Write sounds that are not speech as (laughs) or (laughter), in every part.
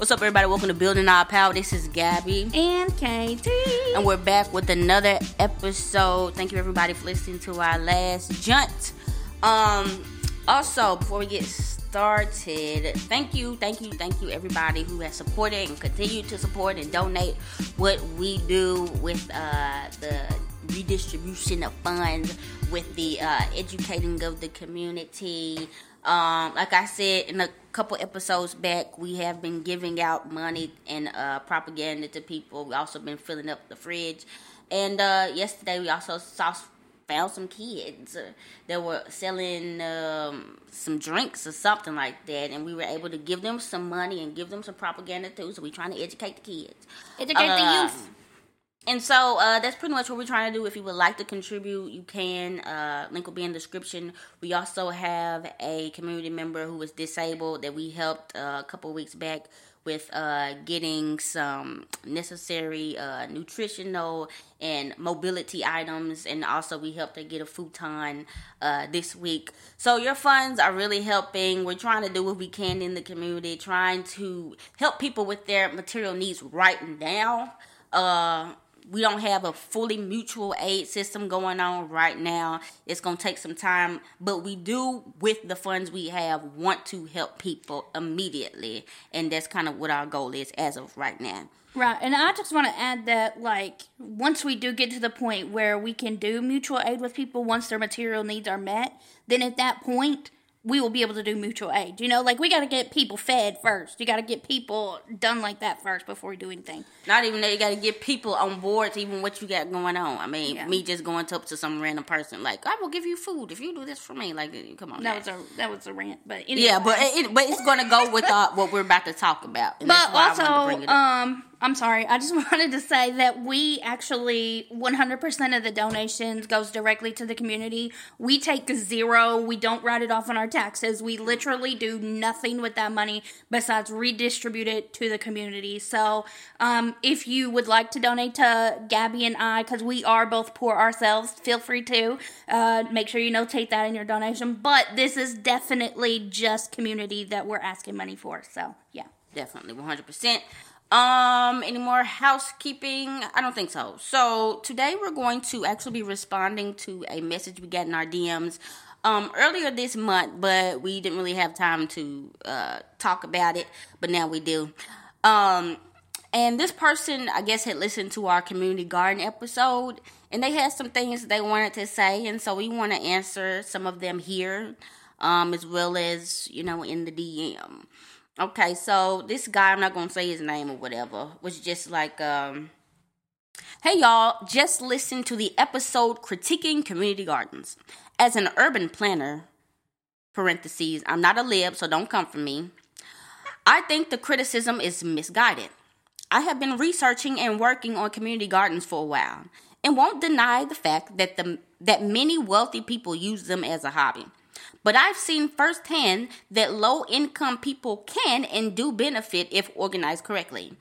What's up, everybody? Welcome to Building Our Power. This is Gabby. And KT. And we're back with another episode. Thank you, everybody, for listening to our last junt. Um, also, before we get started, thank you, thank you, thank you, everybody who has supported and continue to support and donate what we do with uh, the redistribution of funds, with the uh, educating of the community. Um, like I said in a couple episodes back, we have been giving out money and uh, propaganda to people. We also been filling up the fridge, and uh, yesterday we also saw found some kids uh, that were selling um, some drinks or something like that, and we were able to give them some money and give them some propaganda too. So we're trying to educate the kids, educate the Um, youth. And so uh, that's pretty much what we're trying to do. If you would like to contribute, you can. Uh, link will be in the description. We also have a community member who is disabled that we helped uh, a couple weeks back with uh, getting some necessary uh, nutritional and mobility items. And also, we helped her get a futon uh, this week. So, your funds are really helping. We're trying to do what we can in the community, trying to help people with their material needs right now we don't have a fully mutual aid system going on right now. It's going to take some time, but we do with the funds we have want to help people immediately, and that's kind of what our goal is as of right now. Right, and I just want to add that, like, once we do get to the point where we can do mutual aid with people once their material needs are met, then at that point, we will be able to do mutual aid. You know, like, we got to get people fed first. You got to get people done like that first before we do anything. Not even that you got to get people on board to even what you got going on. I mean, Yeah. me just going up to some random person like, I will give you food if you do this for me. Like, come on, That now. was a that was a rant, but anyway. yeah, but it, but it's going to go with uh, what we're about to talk about. But that's why I to also, bring it up. um, I'm sorry. I just (laughs) wanted to say that we actually 100% of the donations goes directly to the community. We take zero. We don't write it off on our taxes. We literally do nothing with that money besides redistribute it to the community. So, um, if you would like to donate to Gabby and I, because we are both poor ourselves, feel free to. Uh, make sure you notate that in your donation. But this is definitely just community that we're asking money for. So, yeah. Definitely, one hundred percent. Um, any more housekeeping? I don't think so. So today we're going to actually be responding to a message we got in our DMs um earlier this month, but we didn't really have time to uh talk about it, but now we do. Um and this person, I guess, had listened to our community garden episode, and they had some things they wanted to say, and so we want to answer some of them here, um, as well as you know in the DM. Okay, so this guy, I'm not gonna say his name or whatever, was just like, um, hey y'all, just listen to the episode critiquing community gardens. As an urban planner, parentheses, I'm not a lib, so don't come for me. I think the criticism is misguided. I have been researching and working on community gardens for a while and won't deny the fact that the that many wealthy people use them as a hobby. But I've seen firsthand that low income people can and do benefit if organized correctly.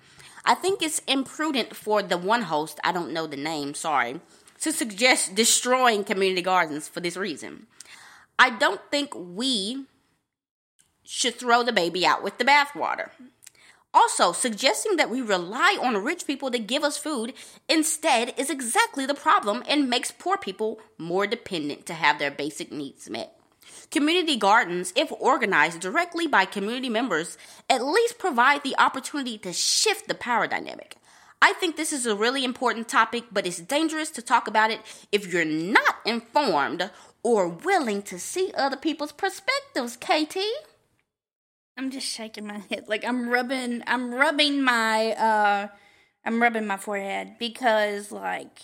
I think it's imprudent for the one host, I don't know the name, sorry, to suggest destroying community gardens for this reason. I don't think we should throw the baby out with the bathwater. Also, suggesting that we rely on rich people to give us food instead is exactly the problem and makes poor people more dependent to have their basic needs met. Community gardens, if organized directly by community members, at least provide the opportunity to shift the power dynamic. I think this is a really important topic, but it's dangerous to talk about it if you're not informed or willing to see other people's perspectives, KT. I'm just shaking my head. Like I'm rubbing I'm rubbing my uh I'm rubbing my forehead because like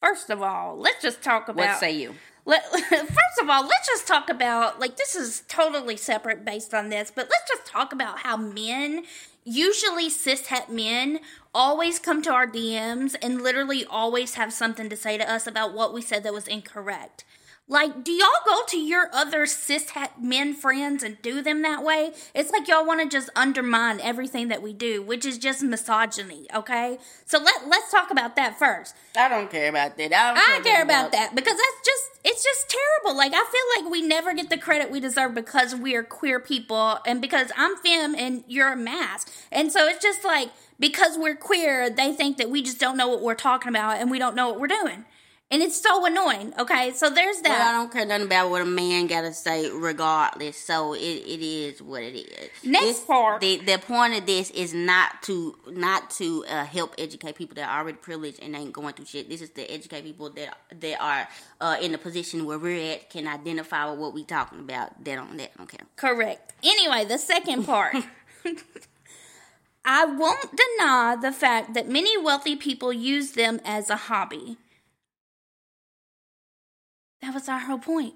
first of all, let's just talk about What say you? Let, (laughs) first of all, let's just talk about like this is totally separate based on this, but let's just talk about how men, usually cishet men, always come to our DMs and literally always have something to say to us about what we said that was incorrect. Like, do y'all go to your other cis men friends and do them that way? It's like y'all want to just undermine everything that we do, which is just misogyny, okay? So let let's talk about that first. I don't care about that. I, I care about, about that because that's just it's just terrible. Like I feel like we never get the credit we deserve because we are queer people and because I'm femme and you're a mask. And so it's just like because we're queer, they think that we just don't know what we're talking about and we don't know what we're doing. And it's so annoying. Okay, so there's that. Well, I don't care nothing about what a man gotta say, regardless. So it, it is what it is. Next this, part. The, the point of this is not to not to uh, help educate people that are already privileged and ain't going through shit. This is to educate people that that are uh, in the position where we're at, can identify with what we talking about. That don't that don't care. Correct. Anyway, the second part. (laughs) I won't deny the fact that many wealthy people use them as a hobby. That was our whole point.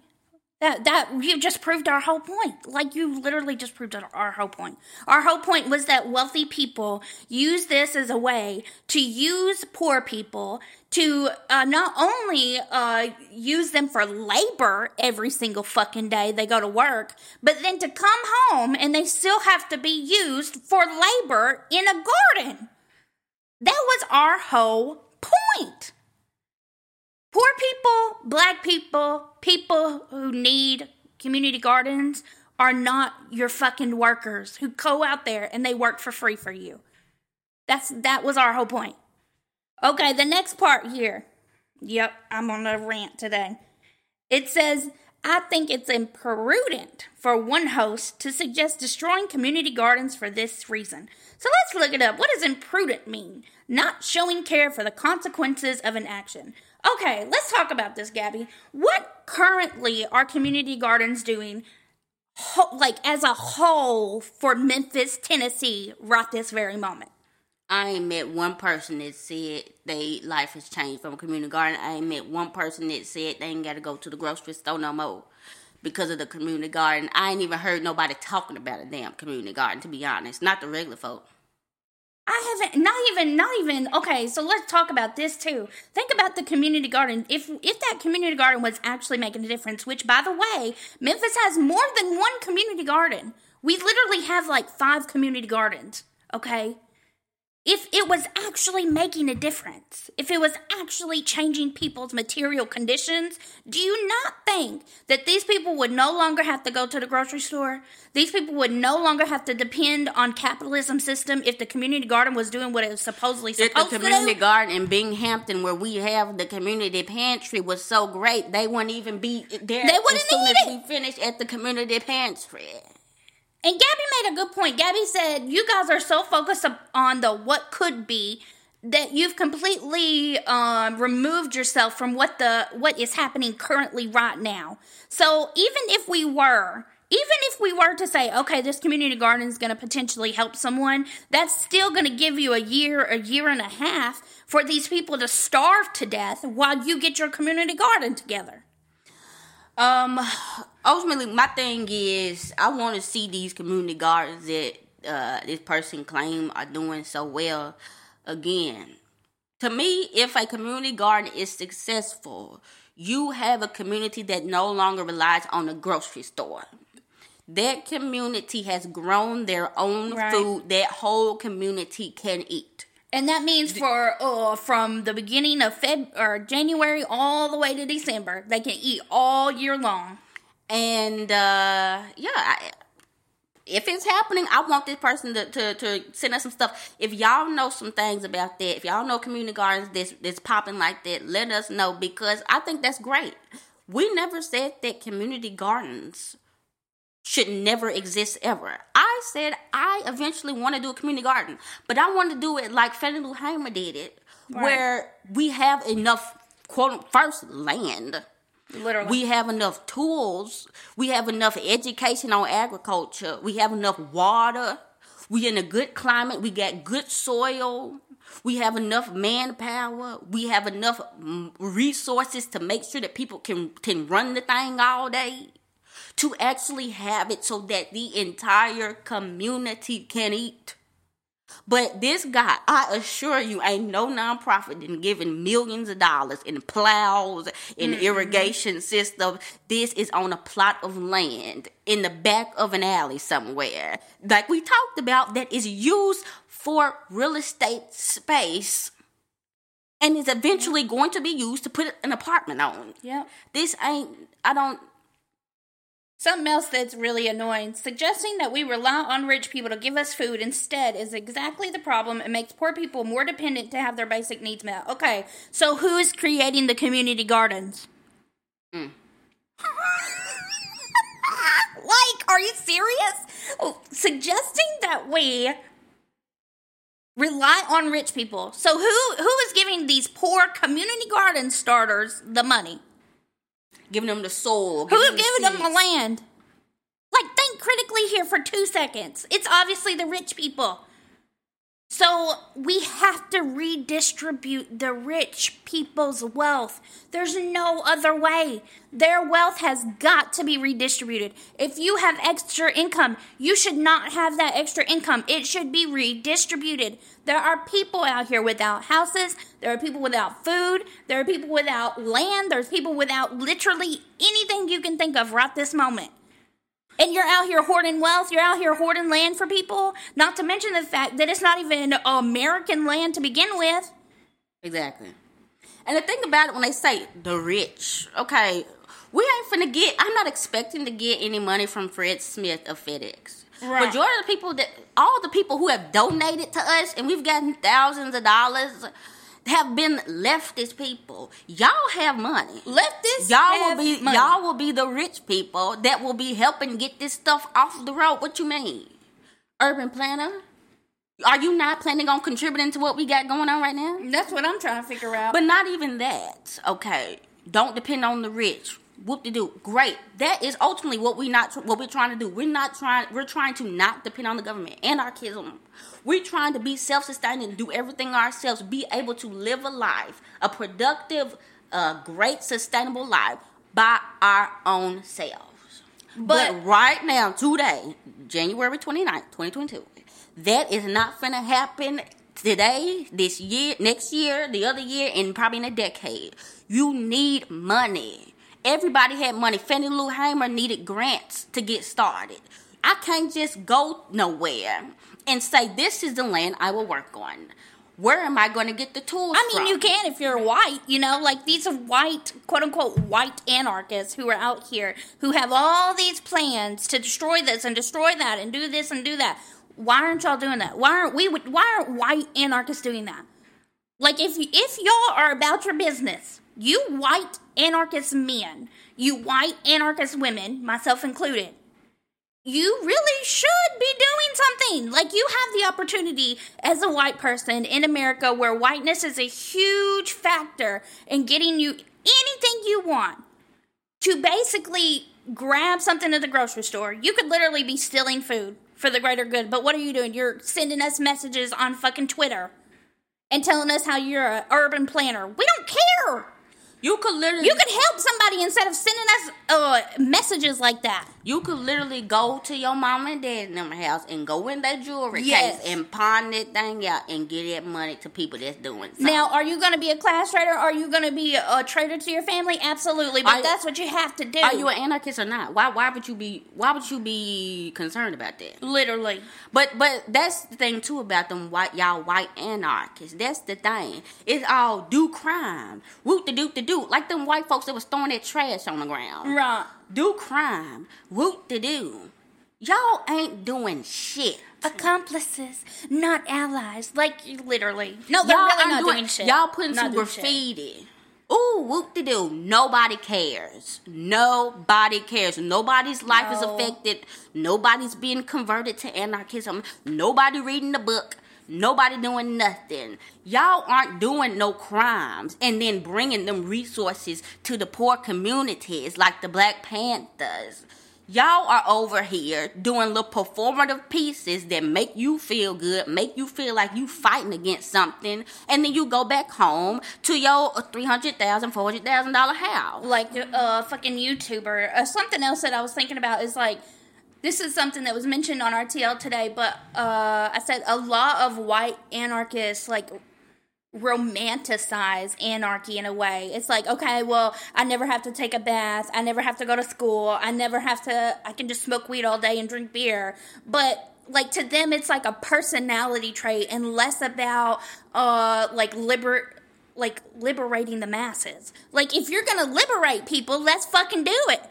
That that you just proved our whole point. Like you literally just proved our whole point. Our whole point was that wealthy people use this as a way to use poor people to uh, not only uh, use them for labor every single fucking day they go to work, but then to come home and they still have to be used for labor in a garden. That was our whole point. Black people, people who need community gardens are not your fucking workers who go out there and they work for free for you. That's that was our whole point. Okay, the next part here. Yep, I'm on a rant today. It says, I think it's imprudent for one host to suggest destroying community gardens for this reason. So let's look it up. What does imprudent mean? Not showing care for the consequences of an action. Okay, let's talk about this, Gabby. What currently are community gardens doing, like as a whole, for Memphis, Tennessee, right this very moment? I ain't met one person that said they life has changed from a community garden. I ain't met one person that said they ain't got to go to the grocery store no more because of the community garden. I ain't even heard nobody talking about a damn community garden, to be honest. Not the regular folk. I haven't not even not even okay, so let's talk about this too. Think about the community garden. If if that community garden was actually making a difference, which by the way, Memphis has more than one community garden. We literally have like 5 community gardens, okay? If it was actually making a difference, if it was actually changing people's material conditions, do you not think that these people would no longer have to go to the grocery store? These people would no longer have to depend on capitalism system if the community garden was doing what it was supposedly supposed to do? If the community garden in Binghampton, where we have the community pantry, was so great, they wouldn't even be there they wouldn't as soon need as it. we finish at the community pantry. And Gabby made a good point. Gabby said, You guys are so focused on the what could be that you've completely um, removed yourself from what the what is happening currently right now. So even if we were even if we were to say, okay, this community garden is going to potentially help someone, that's still going to give you a year, a year and a half for these people to starve to death while you get your community garden together. Um, ultimately, my thing is I want to see these community gardens that uh, this person claim are doing so well again. To me, if a community garden is successful, you have a community that no longer relies on the grocery store. That community has grown their own Right. food. That whole community can eat. And that means for uh, from the beginning of Feb or January all the way to December, they can eat all year long. And uh, yeah, I, if it's happening, I want this person to, to, to send us some stuff. If y'all know some things about that, if y'all know community gardens that's, that's popping like that, let us know because I think that's great. We never said that community gardens should never exist ever. I said I eventually want to do a community garden, but I want to do it like Fannie Lou Hamer did it, where we have enough quote first land. Literally. We have enough tools. We have enough education on agriculture. We have enough water. We in a good climate. We got good soil. We have enough manpower. We have enough mm, resources to make sure that people can can run the thing all day. To actually have it so that the entire community can eat. But this guy, I assure you, ain't no nonprofit been giving millions of dollars in plows, in mm-hmm. irrigation system. This is on a plot of land in the back of an alley somewhere. Like we talked about, that is used for real estate space and is eventually going to be used to put an apartment on. Yeah. This ain't I don't Something else that's really annoying. Suggesting that we rely on rich people to give us food instead is exactly the problem and makes poor people more dependent to have their basic needs met. Okay, so who is creating the community gardens? Mm. (laughs) like, are you serious? Oh, suggesting that we rely on rich people. So who who is giving these poor community garden starters the money? Giving them the soul. Who's giving them, them the land? Like, think critically here for two seconds. It's obviously the rich people. So we have to redistribute the rich people's wealth. There's no other way. Their wealth has got to be redistributed. If you have extra income, you should not have that extra income. It should be redistributed. There are people out here without houses. There are people without food. There are people without land. There's people without literally anything you can think of right this moment and you're out here hoarding wealth, you're out here hoarding land for people, not to mention the fact that it's not even American land to begin with. Exactly. And the thing about it, when they say the rich, okay, we ain't finna get, I'm not expecting to get any money from Fred Smith of FedEx. Right. Majority of the people that, all the people who have donated to us, and we've gotten thousands of dollars have been leftist people. Y'all have money. Leftists, y'all will be money. y'all will be the rich people that will be helping get this stuff off the road. What you mean, urban planner? Are you not planning on contributing to what we got going on right now? That's what I'm trying to figure out. But not even that. Okay, don't depend on the rich whoop de do great. That is ultimately what we not what we're trying to do. We're not trying we're trying to not depend on the government anarchism we're trying to be self-sustaining do everything ourselves be able to live a life a productive uh, great sustainable life by our own selves. But, but right now today january 29th 2022 that is not gonna happen today this year next year the other year and probably in a decade. You need money Everybody had money. Fannie Lou Hamer needed grants to get started. I can't just go nowhere and say, This is the land I will work on. Where am I going to get the tools I mean, from? you can if you're white, you know, like these are white, quote unquote, white anarchists who are out here who have all these plans to destroy this and destroy that and do this and do that. Why aren't y'all doing that? Why aren't we? Why aren't white anarchists doing that? Like, if if y'all are about your business, you white anarchist men, you white anarchist women, myself included, you really should be doing something. Like you have the opportunity as a white person in America where whiteness is a huge factor in getting you anything you want to basically grab something at the grocery store. You could literally be stealing food for the greater good, but what are you doing? You're sending us messages on fucking Twitter and telling us how you're an urban planner. We don't care. You could literally You could help somebody instead of sending us uh, messages like that. You could literally go to your mom and dad in their house and go in their jewelry yes. case and pawn that thing out and get that money to people that's doing something. Now, are you going to be a class trader? Are you going to be a, a, traitor to your family? Absolutely, but are, that's what you have to do. Are you an anarchist or not? Why? Why would you be? Why would you be concerned about that? Literally. But but that's the thing too about them white y'all white anarchists. That's the thing. It's all do crime. Whoop the doop the do, like them white folks that was throwing that trash on the ground. Right. Do crime. Whoop de do. Y'all ain't doing shit. Accomplices, not allies. Like you literally. No, they're y'all really not doing, doing, shit. Y'all putting not some graffiti. Shit. Ooh, whoop de doo. Nobody cares. Nobody cares. Nobody's life no. is affected. Nobody's being converted to anarchism. Nobody reading the book. Nobody doing nothing. Y'all aren't doing no crimes and then bringing them resources to the poor communities like the Black Panthers. Y'all are over here doing little performative pieces that make you feel good, make you feel like you fighting against something, and then you go back home to your three hundred thousand, four hundred thousand dollar house. Like a uh, fucking YouTuber. Uh, something else that I was thinking about is like this is something that was mentioned on RTL today, but uh, I said a lot of white anarchists like romanticize anarchy in a way. It's like, okay, well, I never have to take a bath. I never have to go to school. I never have to, I can just smoke weed all day and drink beer. But like to them, it's like a personality trait and less about, uh, like liber, like liberating the masses. Like if you're gonna liberate people, let's fucking do it.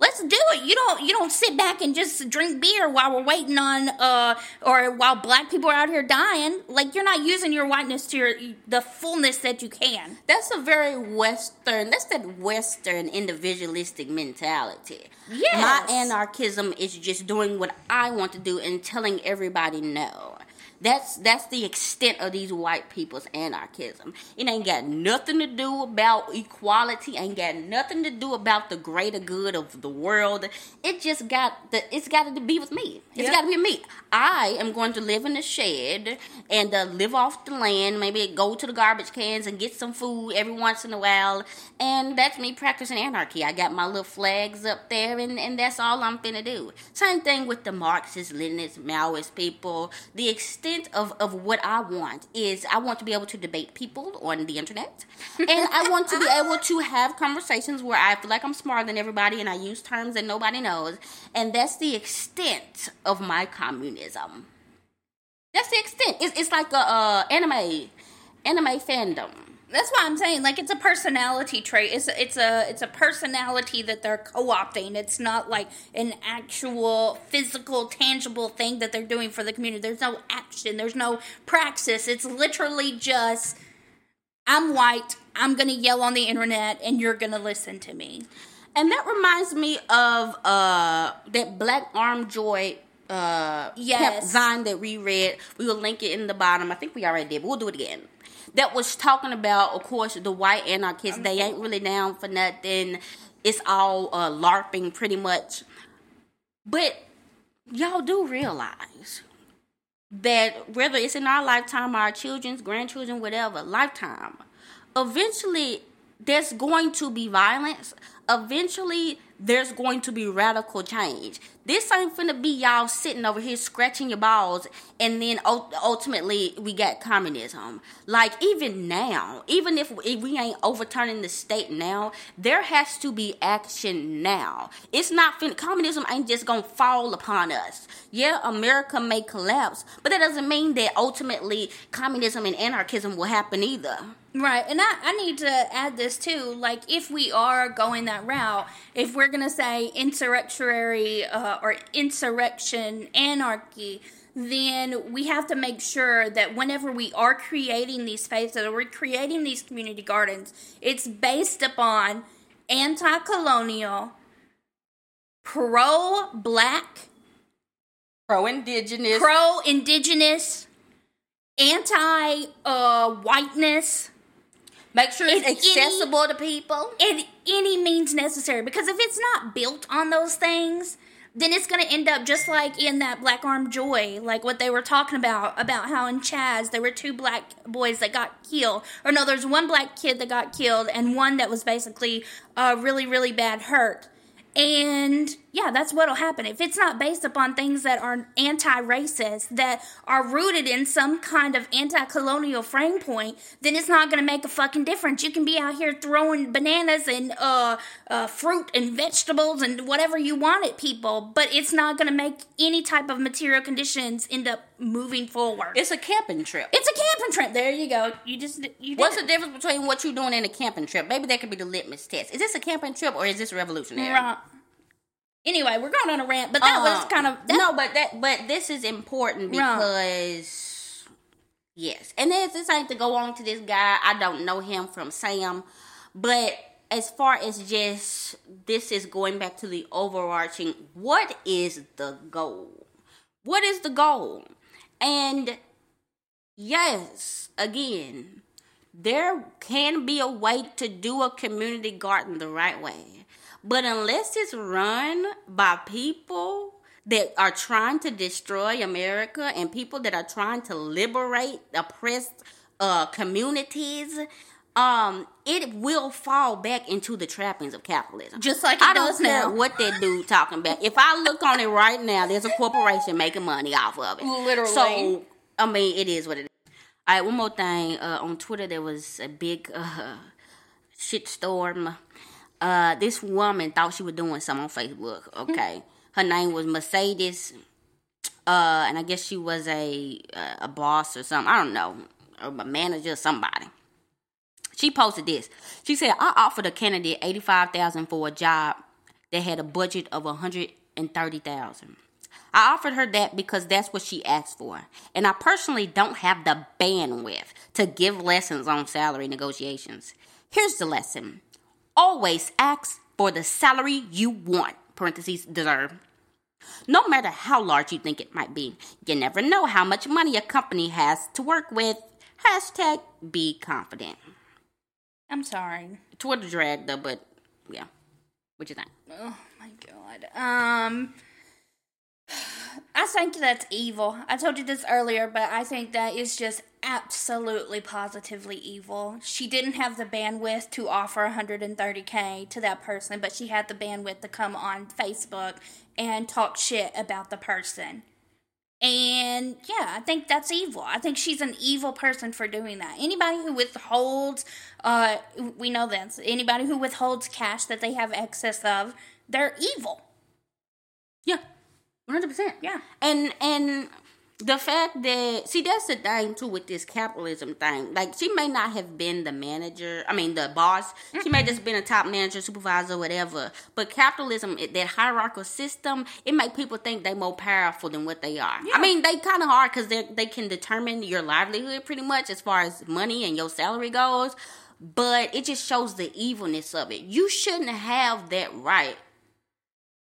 Let's do it. You don't you don't sit back and just drink beer while we're waiting on uh or while black people are out here dying. Like you're not using your whiteness to your the fullness that you can. That's a very Western. That's that Western individualistic mentality. Yeah. My anarchism is just doing what I want to do and telling everybody no. That's that's the extent of these white people's anarchism. It ain't got nothing to do about equality. Ain't got nothing to do about the greater good of the world. It just got the. It's got to be with me. It's Yep. got to be me. I am going to live in a shed and uh, live off the land. Maybe go to the garbage cans and get some food every once in a while. And that's me practicing anarchy. I got my little flags up there, and, and that's all I'm finna do. Same thing with the Marxist, Leninist, Maoist people. The extent of, of what I want is I want to be able to debate people on the internet. (laughs) And I want to be able to have conversations where I feel like I'm smarter than everybody and I use terms that nobody knows. And that's the extent of my communism. That's the extent. It's, it's like a uh, anime, anime fandom. That's why I'm saying like it's a personality trait. It's a, it's a it's a personality that they're co-opting. It's not like an actual physical tangible thing that they're doing for the community. There's no action. There's no praxis. It's literally just I'm white. I'm going to yell on the internet and you're going to listen to me. And that reminds me of uh, that Black Arm Joy uh, Yes. pep Zine that we read. We will link it in the bottom. I think we already did, but we'll do it again. That was talking about, of course, the white anarchists. They ain't really down for nothing. It's all uh, LARPing pretty much. But y'all do realize that whether it's in our lifetime, our children's, grandchildren, whatever, lifetime, eventually there's going to be violence. Eventually there's going to be radical change. This ain't finna be y'all sitting over here scratching your balls and then ul- ultimately we got communism. Like even now, even if, we ain't overturning the state now, there has to be action now. It's not communism ain't just gonna fall upon us. Yeah, America may collapse, but that doesn't mean that ultimately communism and anarchism will happen either. Right, and I, I need to add this too. Like, if we are going that route, if we're going to say insurrectionary uh, or insurrection anarchy, then we have to make sure that whenever we are creating these spaces or we're creating these community gardens, it's based upon anti colonial, pro black, Pro indigenous. pro indigenous, anti uh, whiteness. Make sure it's If any- accessible to people. in any means necessary because if it's not built on those things then it's going to end up just like in that black arm joy like what they were talking about about how in chaz there were two black boys that got killed or no there's one black kid that got killed and one that was basically uh, really really bad hurt and yeah, that's what'll happen. If it's not based upon things that are anti racist, that are rooted in some kind of anti colonial frame point, then it's not gonna make a fucking difference. You can be out here throwing bananas and uh, uh, fruit and vegetables and whatever you want at people, but it's not gonna make any type of material conditions end up moving forward. It's a camping trip. It's a camping trip. There you go. You just you What's it. the difference between what you're doing and a camping trip? Maybe that could be the litmus test. Is this a camping trip or is this revolutionary? Right. Anyway, we're going on a rant, but that was Uh, kind of that, no, but that but this is important because yes, and this this ain't to go on to this guy. I don't know him from Sam, but as far as just this is going back to the overarching. What is the goal? What is the goal? And yes, again, there can be a way to do a community garden the right way. But unless it's run by people that are trying to destroy America and people that are trying to liberate oppressed uh, communities, um, it will fall back into the trappings of capitalism. Just like it I don't care now. what that dude talking about. If I look on it right now, there's a corporation making money off of it. Literally. So I mean, it is what it is. All right, one more thing. Uh, on Twitter, there was a big uh, shitstorm. Uh, this woman thought she was doing something on Facebook. Okay, her name was Mercedes, uh, and I guess she was a uh, a boss or something. I don't know, or a manager or somebody. She posted this. She said, "I offered a candidate eighty five thousand for a job that had a budget of one hundred and thirty thousand. I offered her that because that's what she asked for, and I personally don't have the bandwidth to give lessons on salary negotiations. Here's the lesson: always ask for the salary you want. (Parentheses deserve.) No matter how large you think it might be, you never know how much money a company has to work with. Hashtag be confident. I'm sorry. Twitter drag though, but yeah. What you think? Oh my god. Um I think that's evil. I told you this earlier, but I think that is just absolutely positively evil. She didn't have the bandwidth to offer 130k to that person, but she had the bandwidth to come on Facebook and talk shit about the person. And yeah, I think that's evil. I think she's an evil person for doing that. Anybody who withholds, uh, we know this. Anybody who withholds cash that they have excess of, they're evil. Yeah, one hundred percent. Yeah. and and the fact that see that's the thing too with this capitalism thing. Like she may not have been the manager. I mean the boss. She may just been a top manager, supervisor, whatever. But capitalism, it- that hierarchical system, it make people think they more powerful than what they are. I mean they kind of are because they they can determine your livelihood pretty much as far as money and your salary goes. But it just shows the evilness of it. You shouldn't have that right.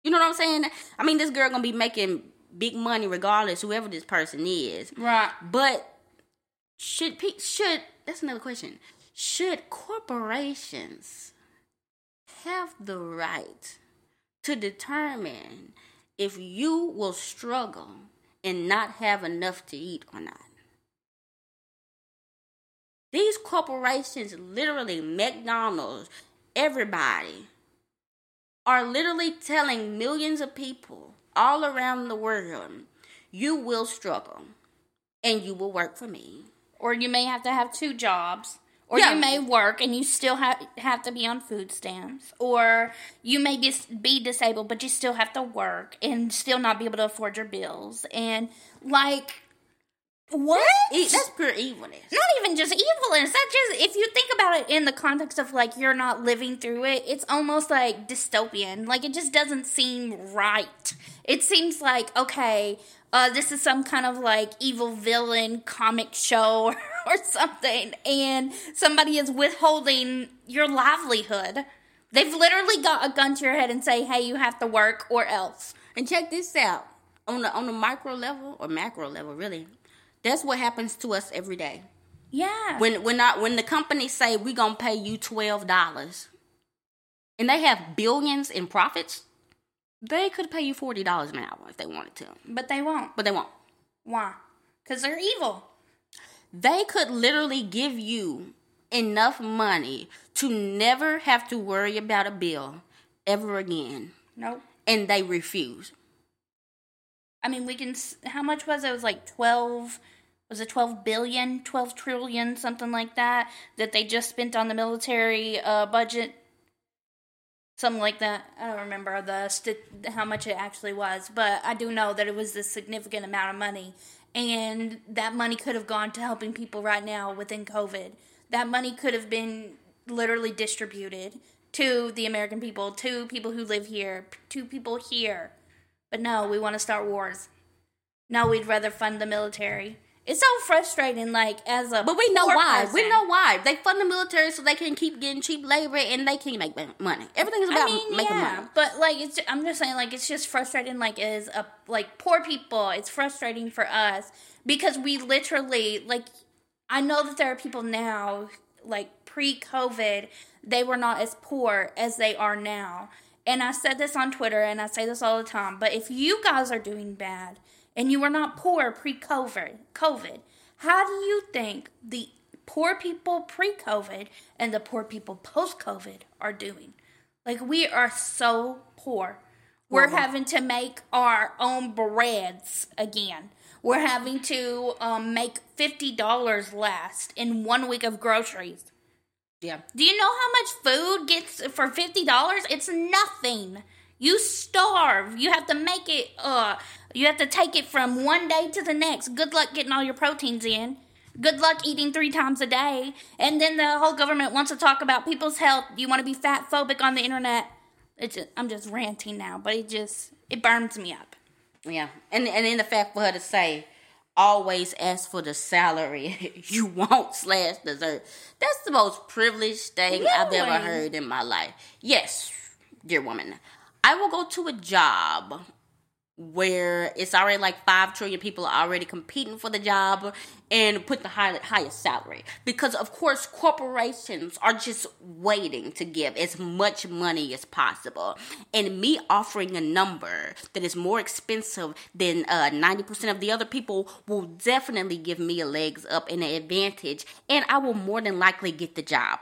You know what I'm saying? I mean, this girl gonna be making big money regardless, whoever this person is. Right. But should pe- should that's another question? Should corporations have the right to determine if you will struggle and not have enough to eat or not? These corporations, literally McDonald's, everybody, are literally telling millions of people all around the world, you will struggle and you will work for me. Or you may have to have two jobs. Or Yeah. you may work and you still have have to be on food stamps. Or you may dis- be disabled, but you still have to work and still not be able to afford your bills. And like, what? E- That's pure evilness. not even just evilness. That just if you think about it in the context of like you're not living through it, it's almost like dystopian. Like it just doesn't seem right. It seems like okay, uh, this is some kind of like evil villain comic show or, (laughs) or something, and somebody is withholding your livelihood. They've literally got a gun to your head and say, "Hey, you have to work or else." And check this out. On the on the micro level or macro level, really. That's what happens to us every day. Yeah. When when not when the companies say we're gonna pay you twelve dollars and they have billions in profits, they could pay you forty dollars an hour if they wanted to. but they won't. But they won't. Why? Because they're evil. They could literally give you enough money to never have to worry about a bill ever again. Nope. And they refuse. I mean, we can. How much was it? It was like twelve. Was it twelve billion, twelve trillion, something like that? That they just spent on the military uh, budget. Something like that. I don't remember the st- how much it actually was, but I do know that it was a significant amount of money, and that money could have gone to helping people right now within COVID. That money could have been literally distributed to the American people, to people who live here, to people here. But no, we want to start wars. No, we'd rather fund the military. It's so frustrating, like as a But we know why. We know why. They fund the military so they can keep getting cheap labor and they can make money. Everything is about I mean, making yeah, money. but like it's. I'm just saying, like it's just frustrating. Like as a like poor people, it's frustrating for us because we literally like. I know that there are people now, like pre-COVID, they were not as poor as they are now. And I said this on Twitter, and I say this all the time. But if you guys are doing bad and you were not poor pre-COVID, COVID, how do you think the poor people pre-COVID and the poor people post-COVID are doing. Like we are so poor. We're Well, having to make our own breads again. We're having to um, make fifty dollars last in one week of groceries. Yeah. Do you know how much food gets for fifty dollars? It's nothing. You starve. You have to make it. Uh, you have to take it from one day to the next. Good luck getting all your proteins in. Good luck eating three times a day. And then the whole government wants to talk about people's health. You want to be fat phobic on the internet. It's just, I'm just ranting now, but it just it burns me up. Yeah, and and then the fact for her to say, always ask for the salary (laughs) you want slash dessert. That's the most privileged thing I've ever heard in my life. Yes, dear woman, I will go to a job where it's already like five trillion people are already competing for the job and put the high, highest salary. Because of course corporations are just waiting to give as much money as possible. And me offering a number that is more expensive than uh, 90% of the other people will definitely give me a legs up and an advantage and i will more than likely get the job.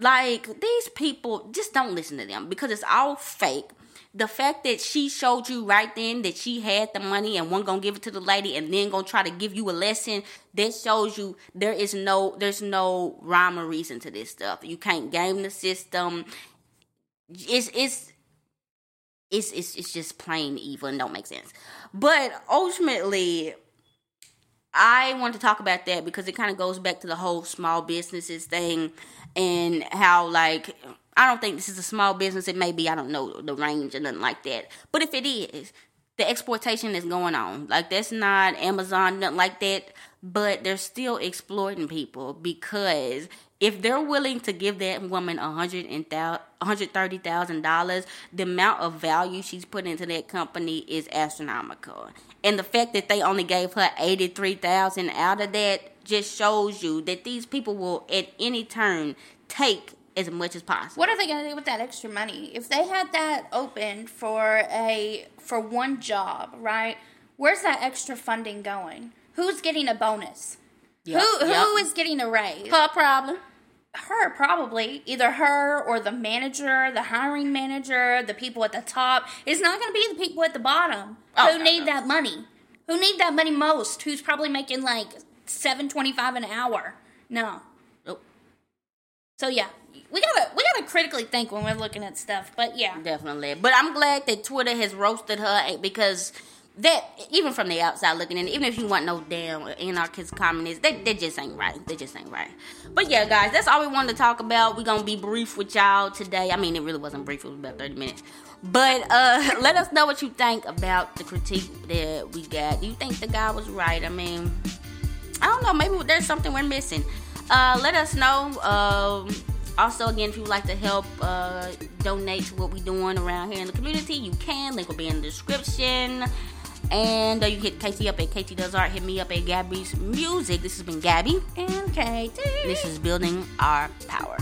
Like these people, just don't listen to them because it's all fake. The fact that she showed you right then that she had the money and one gonna give it to the lady and then gonna try to give you a lesson, that shows you there is no there's no rhyme or reason to this stuff. You can't game the system. It's it's it's it's, it's just plain evil and don't make sense. But ultimately, I want to talk about that because it kind of goes back to the whole small businesses thing and how like I don't think this is a small business. It may be I don't know the range or nothing like that. But if it is, the exploitation is going on. Like that's not Amazon, nothing like that. But they're still exploiting people because if they're willing to give that woman a hundred and hundred thirty thousand dollars, the amount of value she's put into that company is astronomical. And the fact that they only gave her eighty three thousand out of that just shows you that these people will at any turn take as much as possible. What are they going to do with that extra money? If they had that open for a for one job, right? Where's that extra funding going? Who's getting a bonus? Yep, who yep. who is getting a raise? her problem? her probably either her or the manager the hiring manager the people at the top it's not going to be the people at the bottom Oh, who no, need no. that money who need that money most who's probably making like 725 an hour no. So yeah we gotta we gotta critically think when we're looking at stuff but yeah Definitely. But I'm glad that Twitter has roasted her eh, because that even from the outside looking in, even if you want no damn anarchist communists, that that just ain't right. They just ain't right. But yeah, guys, that's all we wanted to talk about. We're gonna be brief with y'all today. I mean it really wasn't brief, it was about 30 minutes. But uh (laughs) let us know what you think about the critique that we got. Do you think the guy was right? I mean I don't know, maybe there's something we're missing. Uh, let us know. Um, also, again, if you would like to help uh, donate to what we're doing around here in the community, you can. Link will be in the description. And uh, you hit KT up at KT Does Art. Hit me up at Gab Beats Music. This has been Gabby. and KT This is Building Our Power.